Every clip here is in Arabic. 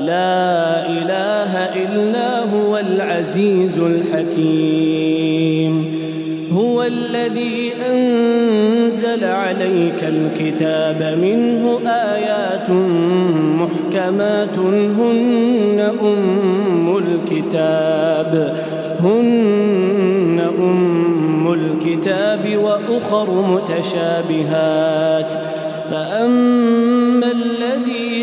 لا إله إلا هو العزيز الحكيم. هو الذي أنزل عليك الكتاب منه آيات محكمات هن أم الكتاب هن أم الكتاب وأخر متشابهات. فأما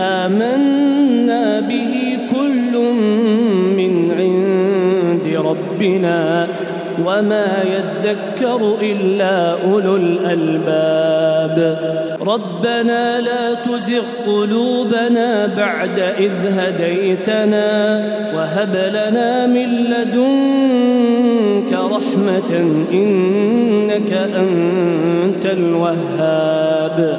آمنا به كل من عند ربنا وما يذكر إلا أولو الألباب. ربنا لا تزغ قلوبنا بعد إذ هديتنا وهب لنا من لدنك رحمة إنك أنت الوهاب.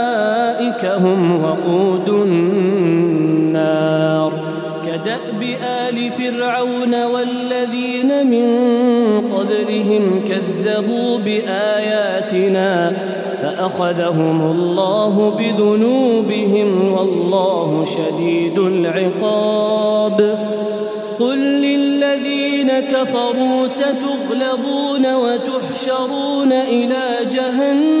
هم وقود النار. كدأب آل فرعون والذين من قبلهم كذبوا بآياتنا فأخذهم الله بذنوبهم والله شديد العقاب. قل للذين كفروا ستغلبون وتحشرون إلى جهنم.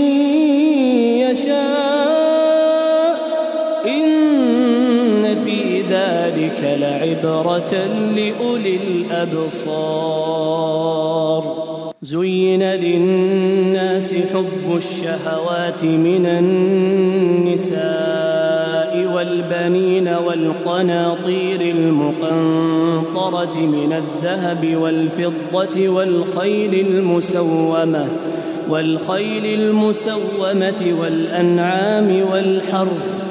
ذلك لعبرة لأولي الأبصار. زين للناس حب الشهوات من النساء والبنين والقناطير المقنطرة من الذهب والفضة والخيل المسومة والخيل المسومة والأنعام والحرث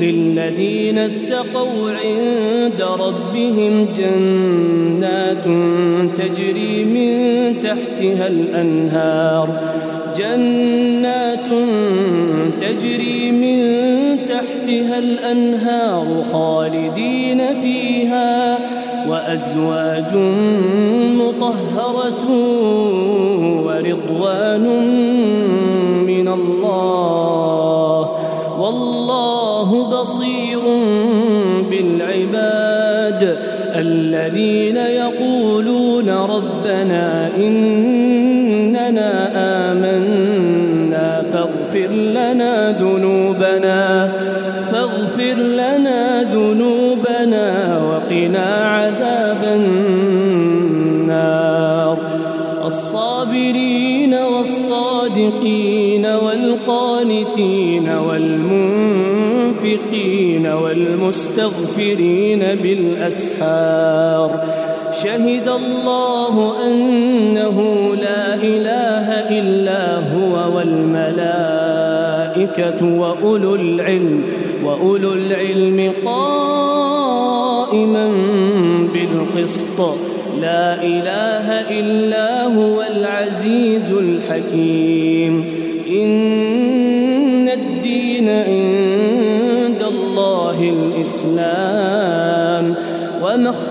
للذين اتقوا عند ربهم جنات تجري من تحتها الأنهار. جنات تجري من تحتها الأنهار خالدين فيها وأزواج مطهرة ورضوان من الله. والله بصير بالعباد الذين يقولون ربنا إننا والمستغفرين بالأسحار. شهد الله أنه لا إله إلا هو والملائكة وأولو العلم وأولو العلم قائما بالقسط. لا إله إلا هو العزيز الحكيم.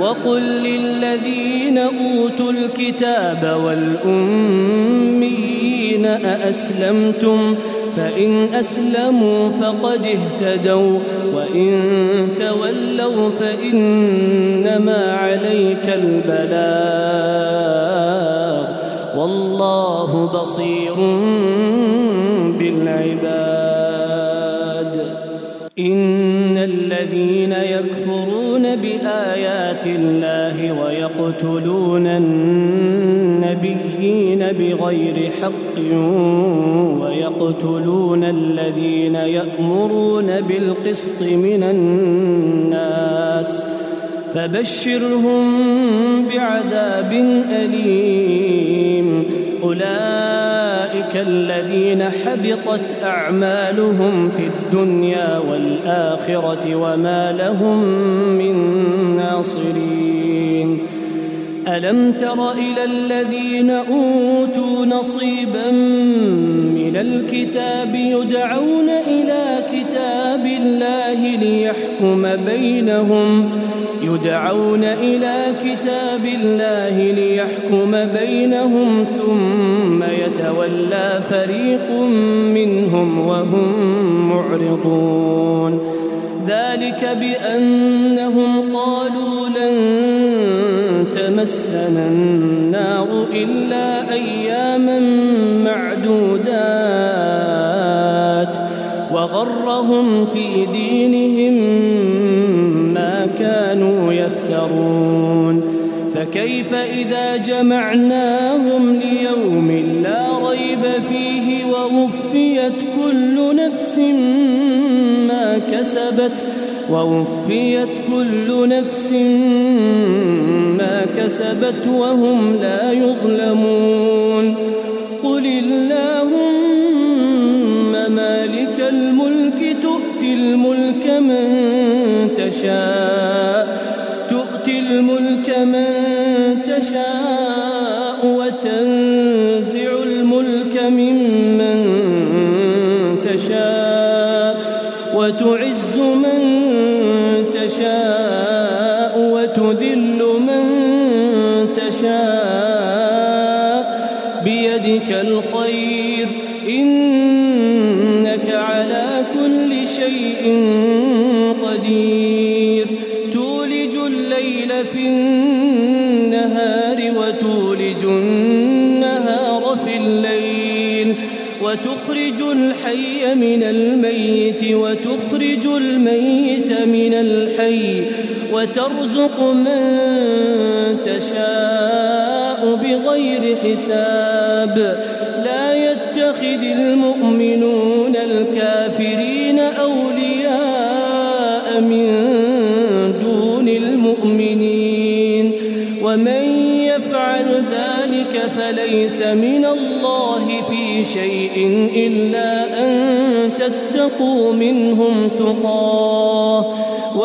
وقل للذين أوتوا الكتاب والأميين أأسلمتم؟ فإن أسلموا فقد اهتدوا وإن تولوا فإنما عليك البلاغ. والله بصير بالعباد. إن الذين يكفرون بآيات الله ويقتلون النبيين بغير حق ويقتلون الذين يأمرون بالقسط من الناس فبشرهم بعذاب أليم. أولئك الذين حبطت أعمالهم في الدنيا والآخرة وما لهم من ناصرين. ألم تر إلى الذين أوتوا نصيبا من الكتاب يدعون إلى كتاب الله ليحكم بينهم يدعون إلى كتاب الله ليحكم بينهم ثم يتولى فريق منهم وهم معرضون. ذلك بأنهم قالوا لن تمسنا النار إلا أياما معدودات وغرهم في دينهم ما كانوا يفترون. فكيف إذا جمعناهم ليوم لا ريب فيه ووفيت كل نفس ما كسبت ووفيت كل نفس ما كسبت وهم لا يظلمون. تشاء. تؤتي الملك من تشاء وتنزع الملك ممن تشاء. وتعز وترزق من تشاء بغير حساب. لا يتخذ المؤمنون الكافرين أولياء من دون المؤمنين. ومن يفعل ذلك فليس من الله في شيء إلا أن تتقوا منهم تقاة.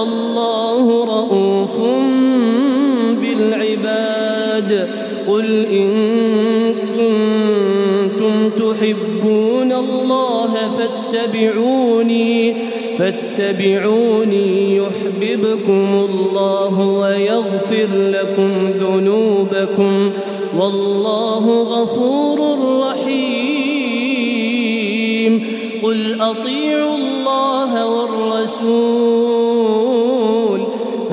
والله رؤوف بالعباد. قل إن كنتم تحبون الله فاتبعوني فاتبعوني يحببكم الله ويغفر لكم ذنوبكم. والله غفور رحيم. قل أطيعوا الله والرسول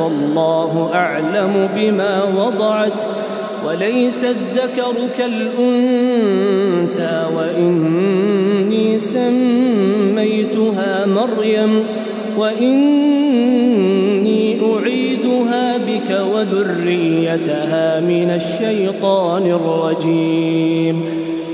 والله أعلم بما وضعت وليس الذكر كالأنثى وإني سميتها مريم وإني أعيدها بك وذريتها من الشيطان الرجيم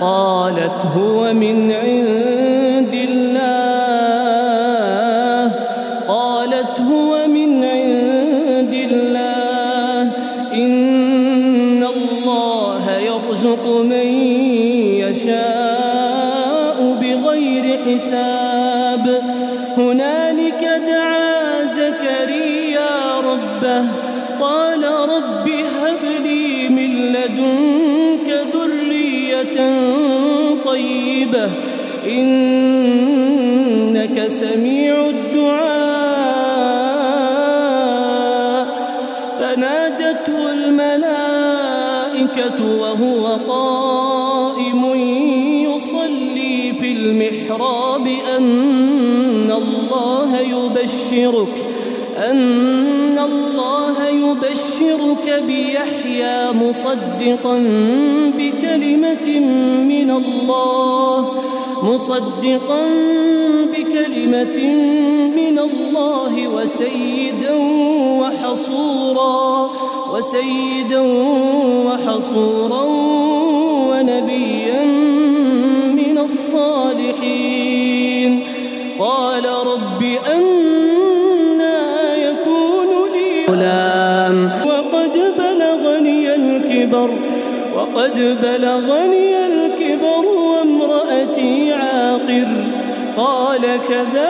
قالت هو من مصدقا بكلمة من الله مصدقا بكلمة من الله وسيدا وحصورا وسيدا وحصورا وقد بلغني الكبر وامرأتي عاقر. قال كذلك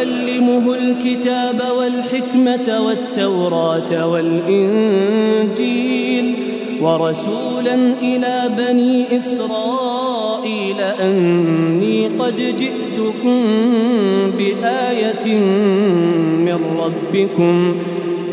ويعلمه الكتاب والحكمة والتوراة والإنجيل ورسولا إلى بني إسرائيل أني قد جئتكم بآية من ربكم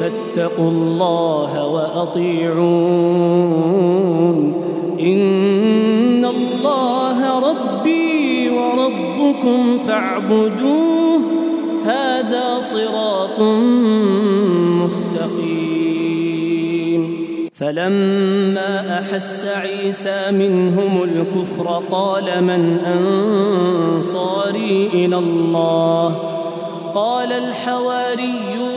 فاتقوا الله وأطيعون. إن الله ربي وربكم فاعبدوه. هذا صراط مستقيم. فلما أحس عيسى منهم الكفر قال من أنصاري إلى الله؟ قال الحواريون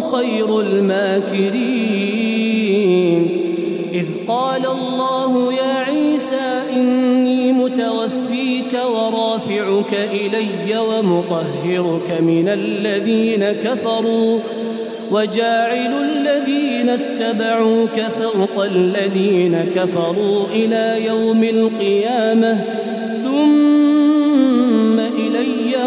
خير الماكرين. إذ قال الله يا عيسى إني متوفيك ورافعك إلي ومطهرك من الذين كفروا وجاعل الذين اتبعوك فوق الذين كفروا إلى يوم القيامة ثم إلي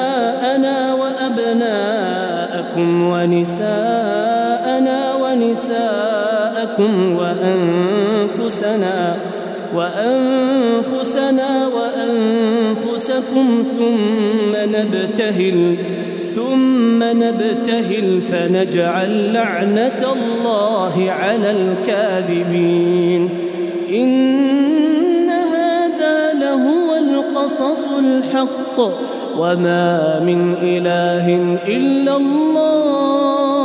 وأبناءكم ونساءنا ونساءكم وأنفسنا وأنفسنا وأنفسكم ثم نبتهل ثم نبتهل فنجعل لعنة الله على الكاذبين. إن هذا لهو القصص الحق. وما من إله إلا الله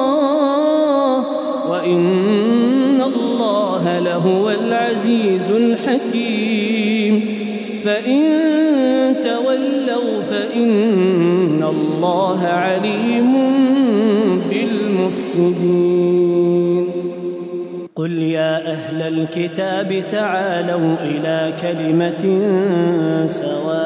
وإن الله لهو العزيز الحكيم فإن تولوا فإن الله عليم بالمفسدين قل يا أهل الكتاب تعالوا إلى كلمة سواء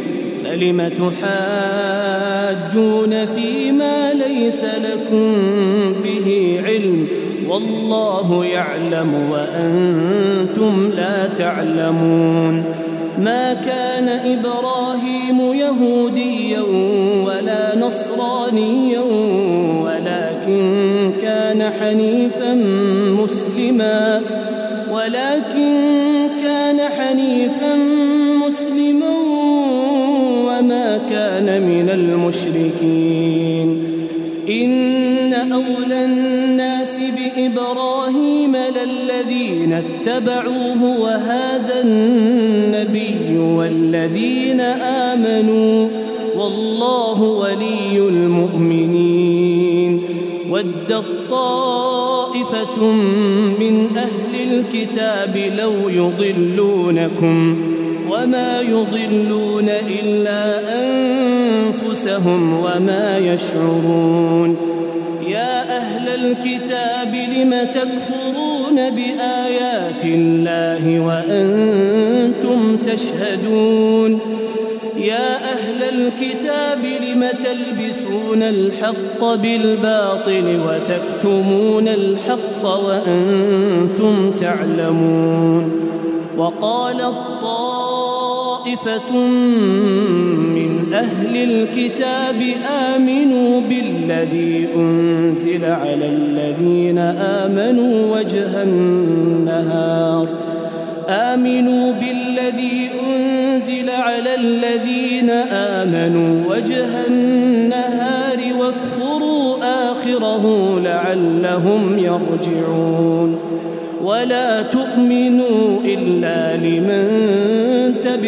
فلم تحاجون فيما ليس لكم به علم والله يعلم وأنتم لا تعلمون ما كان إبراهيم يهوديا ولا نصرانيا ولكن كان حنيفا مسلما ولكن اتبعوه وهذا النبي والذين آمنوا والله ولي المؤمنين ود طائفة من أهل الكتاب لو يضلونكم وما يضلون إلا أنفسهم وما يشعرون يا أهل الكتاب لم تكفرون تكفرون بآيات الله وأنتم تشهدون يا أهل الكتاب لم تلبسون الحق بالباطل وتكتمون الحق وأنتم تعلمون وقال الطائفة من أهل الكتاب آمنوا بالذي أنزل على الذين آمنوا وجه النهار. آمنوا بالذي أنزل على الذين آمنوا وجه النهار واكفروا آخره لعلهم يرجعون. ولا تؤمنوا إلا لمن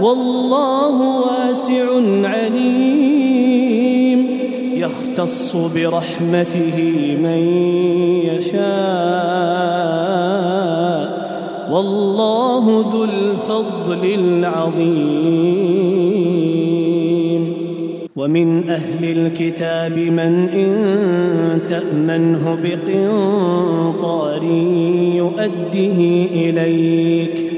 والله واسع عليم. يختص برحمته من يشاء. والله ذو الفضل العظيم. ومن أهل الكتاب من إن تأمنه بقنطار يؤده إليك.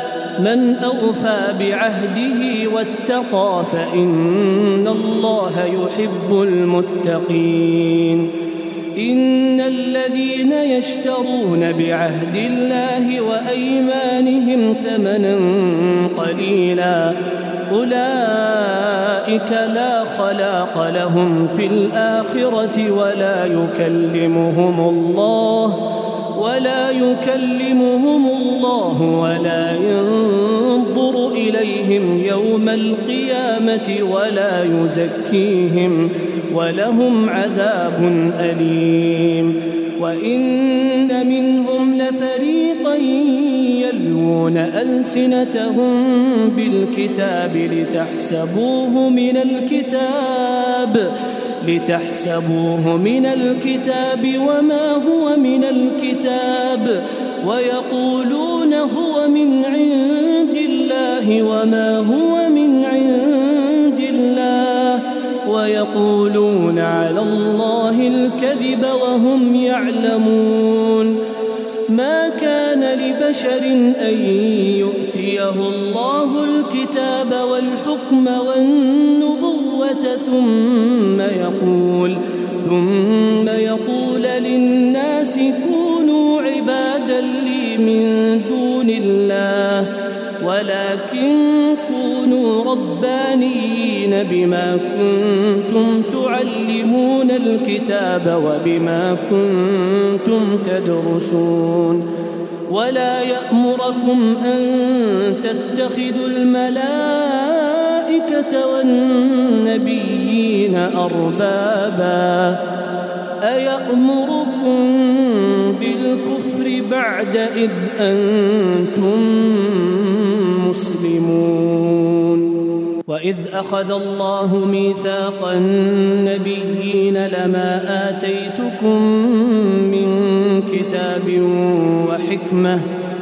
من أوفى بعهده واتقى فإن الله يحب المتقين. إن الذين يشترون بعهد الله وأيمانهم ثمنا قليلا أولئك لا خلاق لهم في الآخرة ولا يكلمهم الله ولا يكلمهم الله ولا ينظر إليهم يوم القيامة ولا يزكيهم ولهم عذاب أليم. وإن منهم لفريقا يلوون ألسنتهم بالكتاب لتحسبوه من الكتاب لتحسبوه من الكتاب وما هو من الكتاب ويقولون هو من عند الله وما هو من عند الله ويقولون على الله الكذب وهم يعلمون ما كان لبشر أن يؤتيه الله الكتاب والحكم والنبوة ثم ثم يقول للناس كونوا عبادا لي من دون الله ولكن كونوا ربانيين بما كنتم تعلمون الكتاب وبما كنتم تدرسون. ولا يأمركم أن تتخذوا الملائكة والنبيين أربابا أيأمركم بالكفر بعد إذ أنتم مسلمون؟ وإذ أخذ الله ميثاق النبيين لما آتيتكم من كتاب وحكمة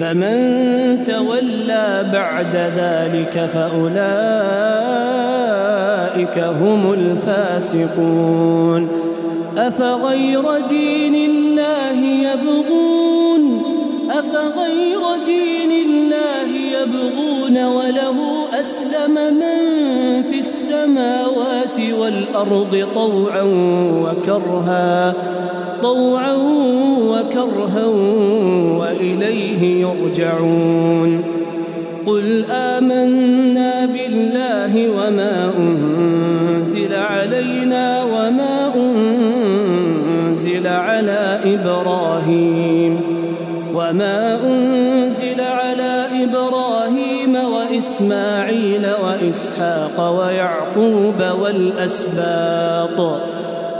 فمن تولى بعد ذلك فأولئك هم الفاسقون. أفغير دين الله يبغون؟ أفغير دين الله يبغون وله أسلم من في السماوات والأرض طوعا وكرها. طوعا وكرها وإليه يرجعون. قل آمنا بالله وما أنزل علينا وما أنزل على إبراهيم وما أنزل على إبراهيم وإسماعيل وإسحاق ويعقوب والأسباط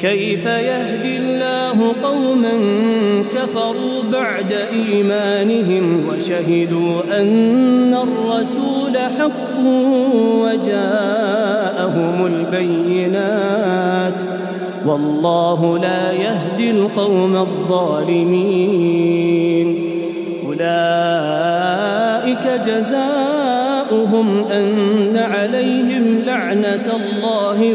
كيف يهدي الله قوما كفروا بعد إيمانهم وشهدوا أن الرسول حق وجاءهم البينات والله لا يهدي القوم الظالمين أولئك جزاؤهم أن عليهم لعنة الله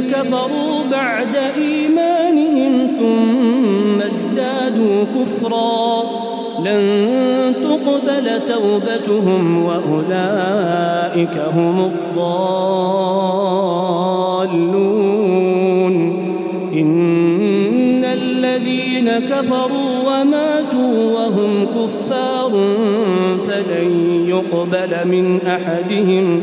كفروا بعد إيمانهم ثم ازدادوا كفرا. لن تقبل توبتهم وأولئك هم الضالون. إن الذين كفروا وماتوا وهم كفار فلن يقبل من أحدهم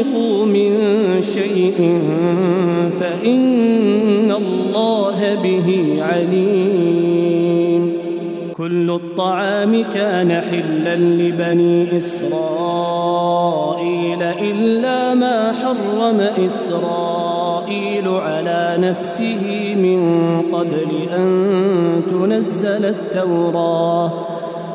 تنفقوا من شيء فإن الله به عليم. كل الطعام كان حلا لبني إسرائيل إلا ما حرم إسرائيل على نفسه من قبل أن تنزل التوراة.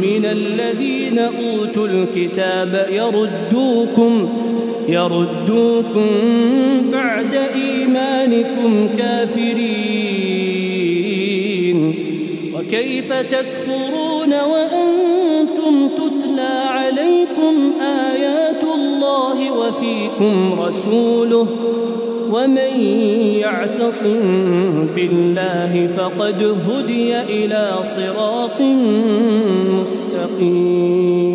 من الذين أوتوا الكتاب يردوكم يردوكم بعد إيمانكم كافرين. وكيف تكفرون وأنتم تتلى عليكم آيات الله وفيكم رسوله ۖ ومن يعتصم بالله فقد هدي إلى صراط مستقيم.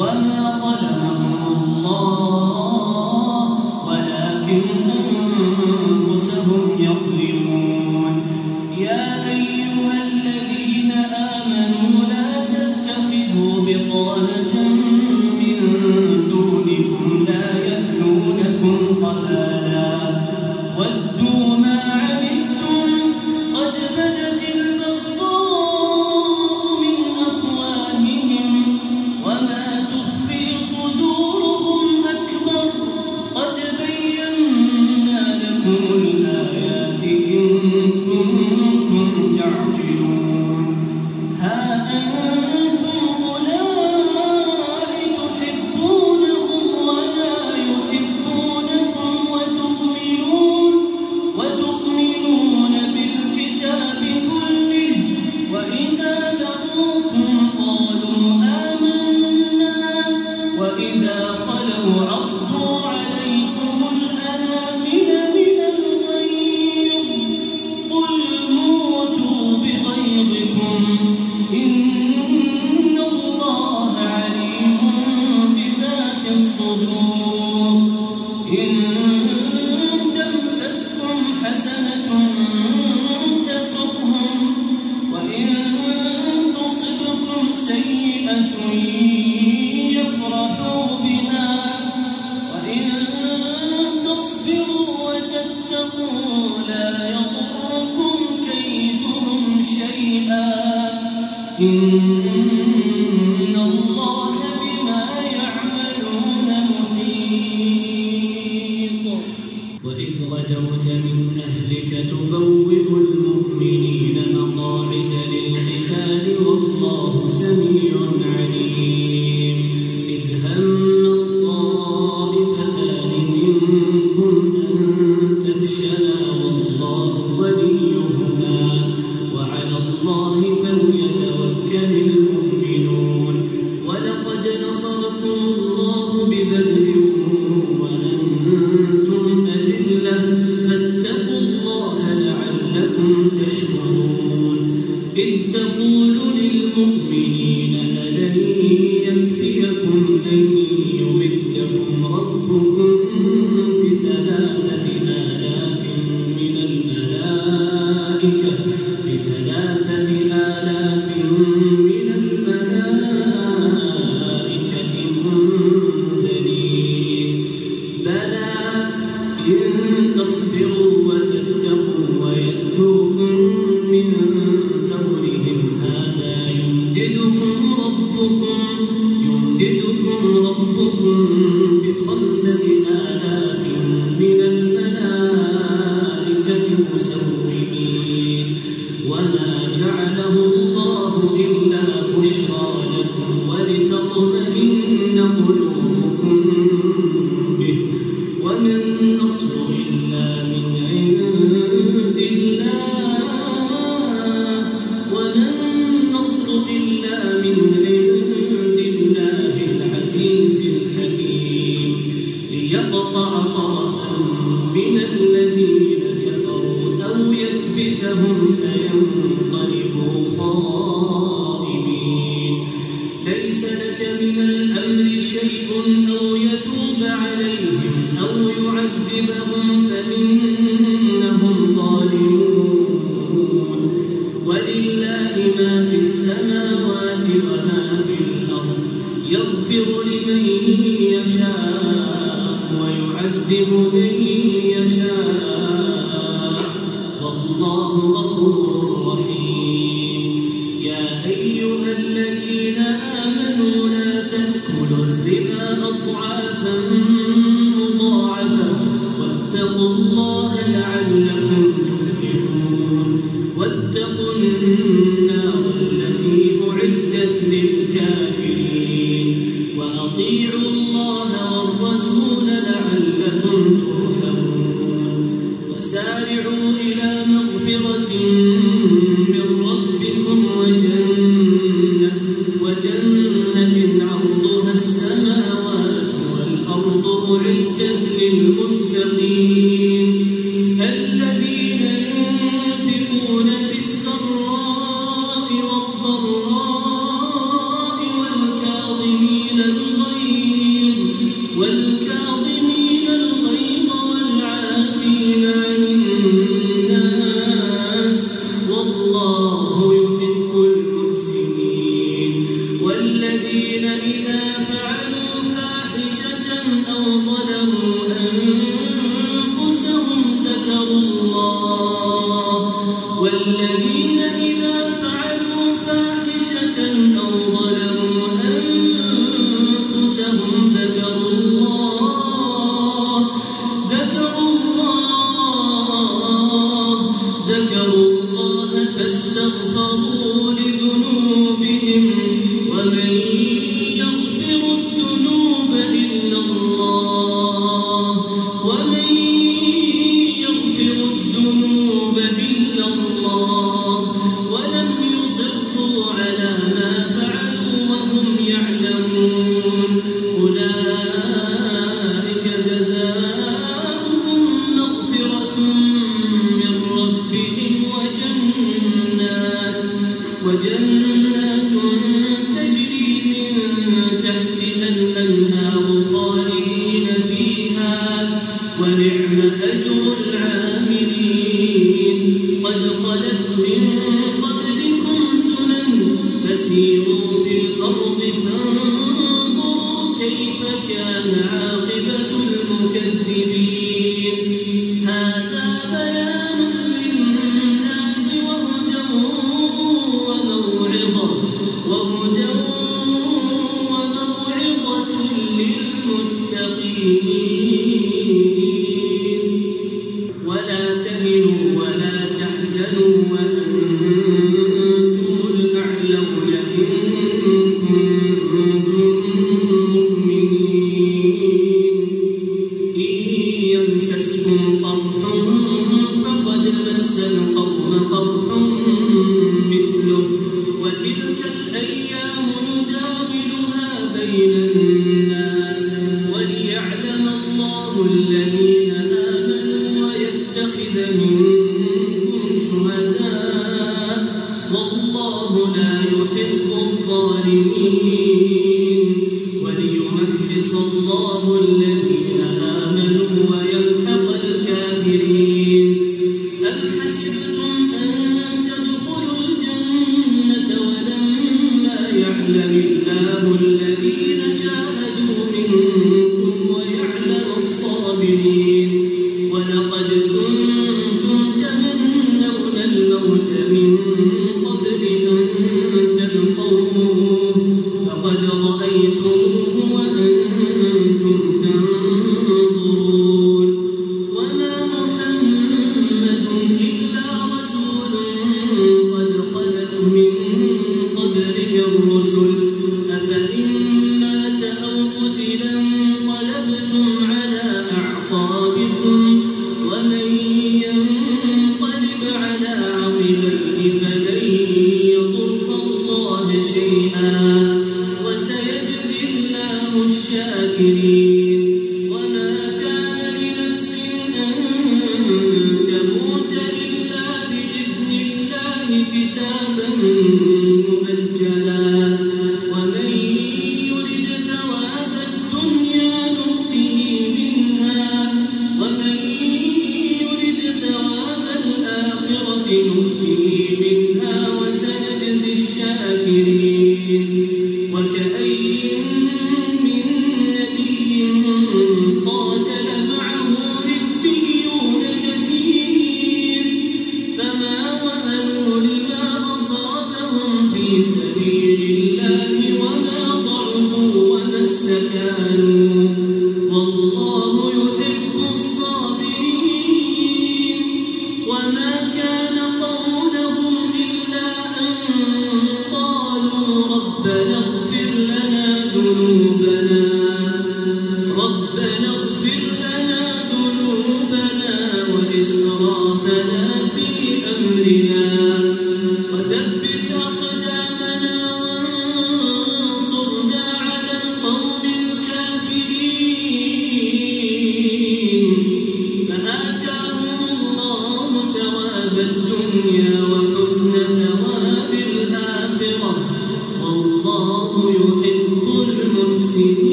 يمددكم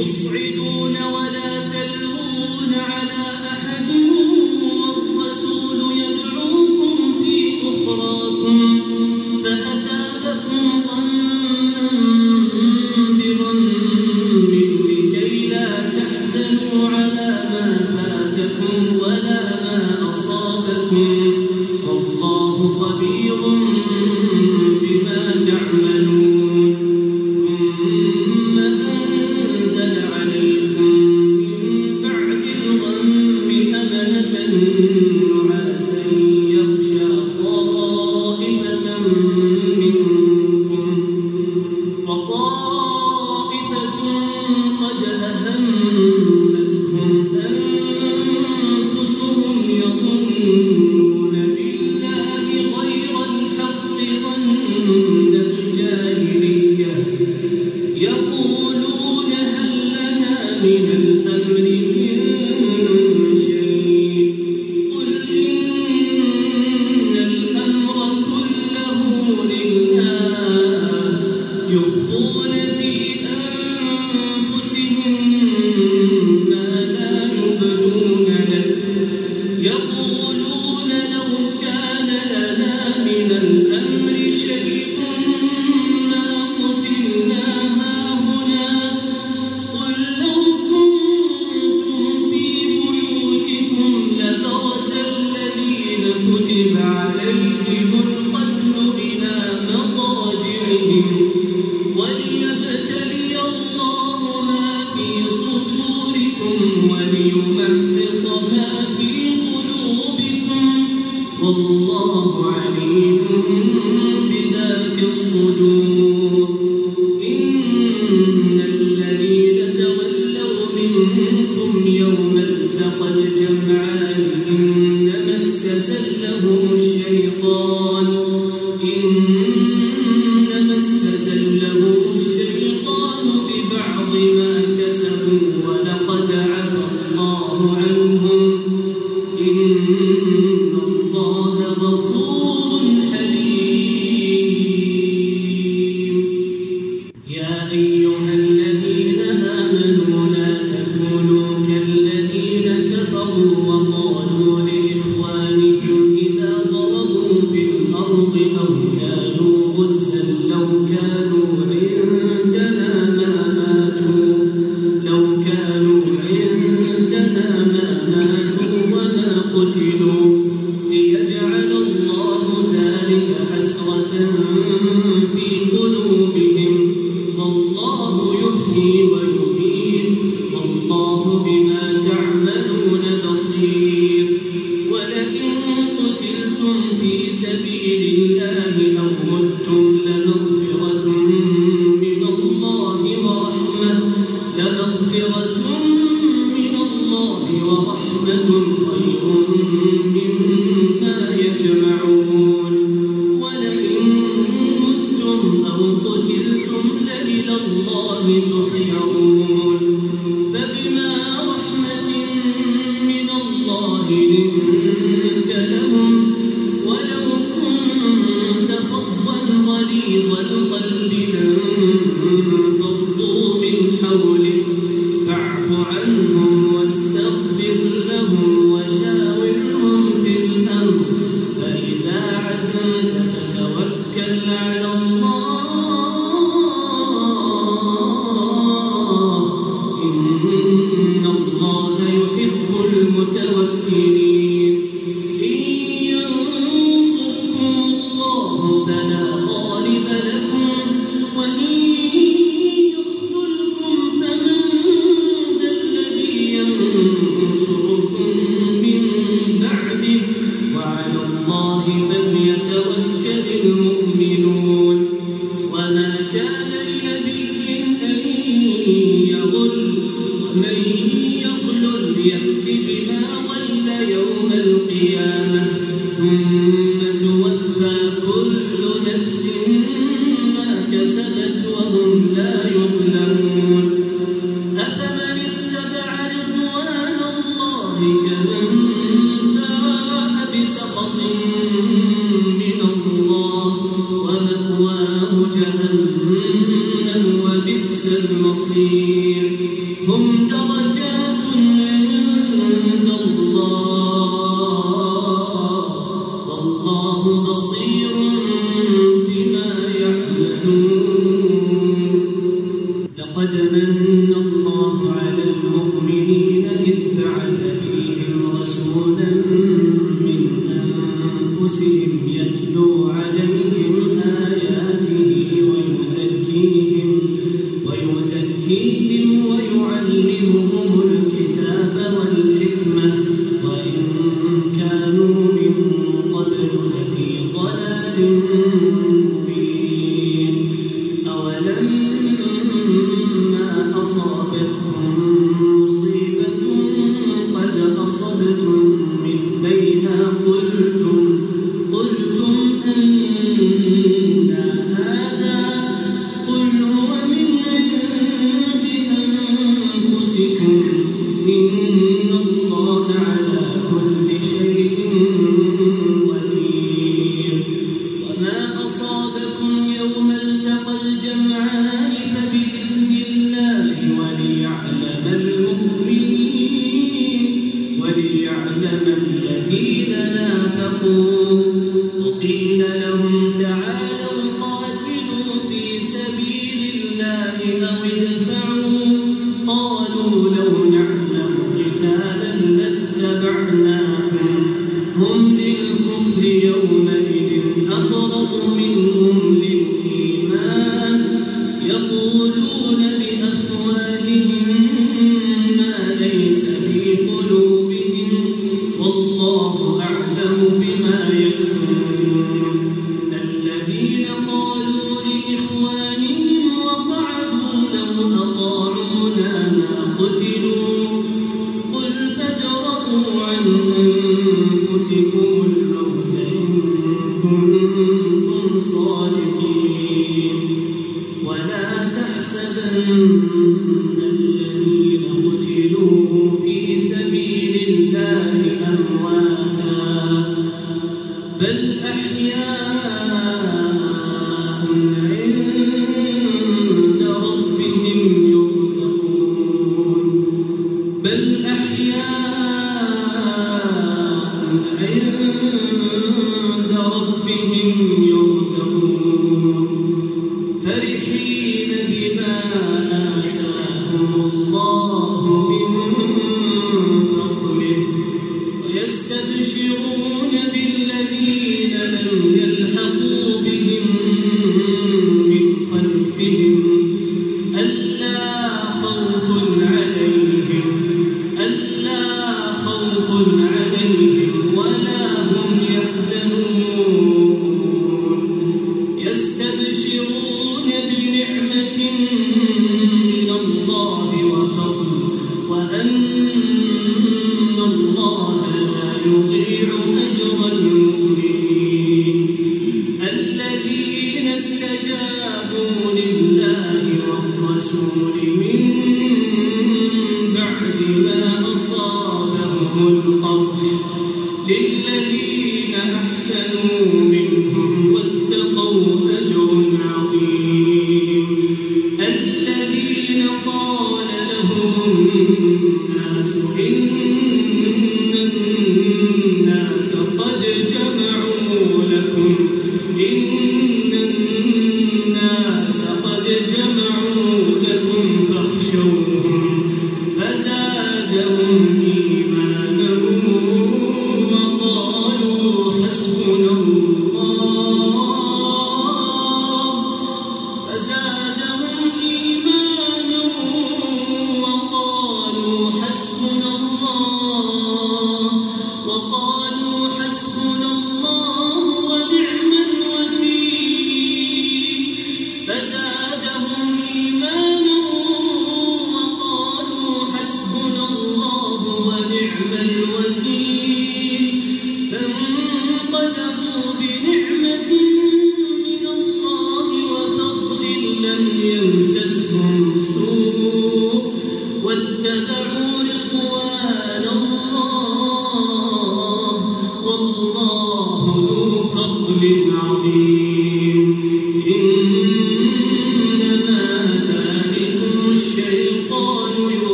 إذ تصعدون ولا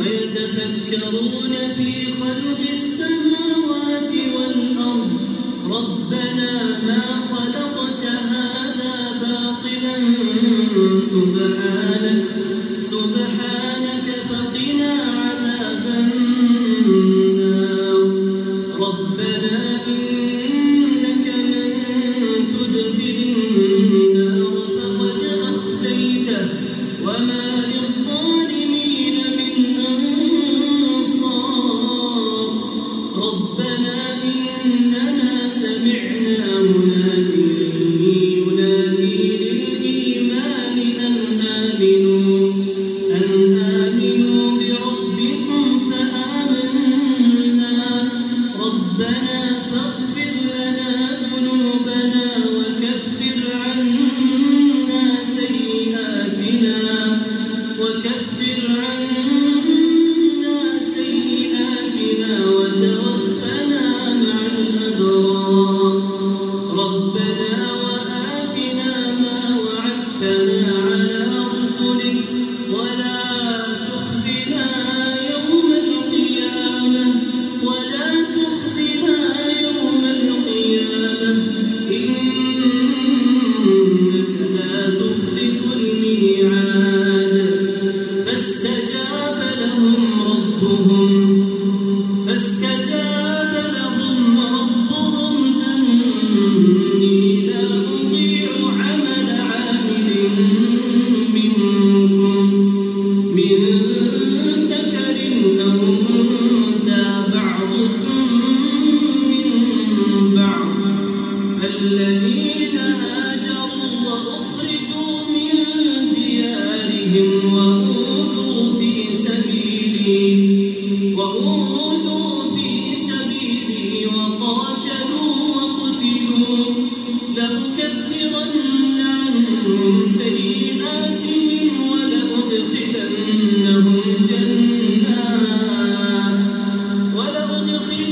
ويتفكرون في خلق السماوات والأرض. ربنا ما خلقت هذا باطلا. سبحانك سبحانك.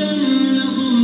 واتقوا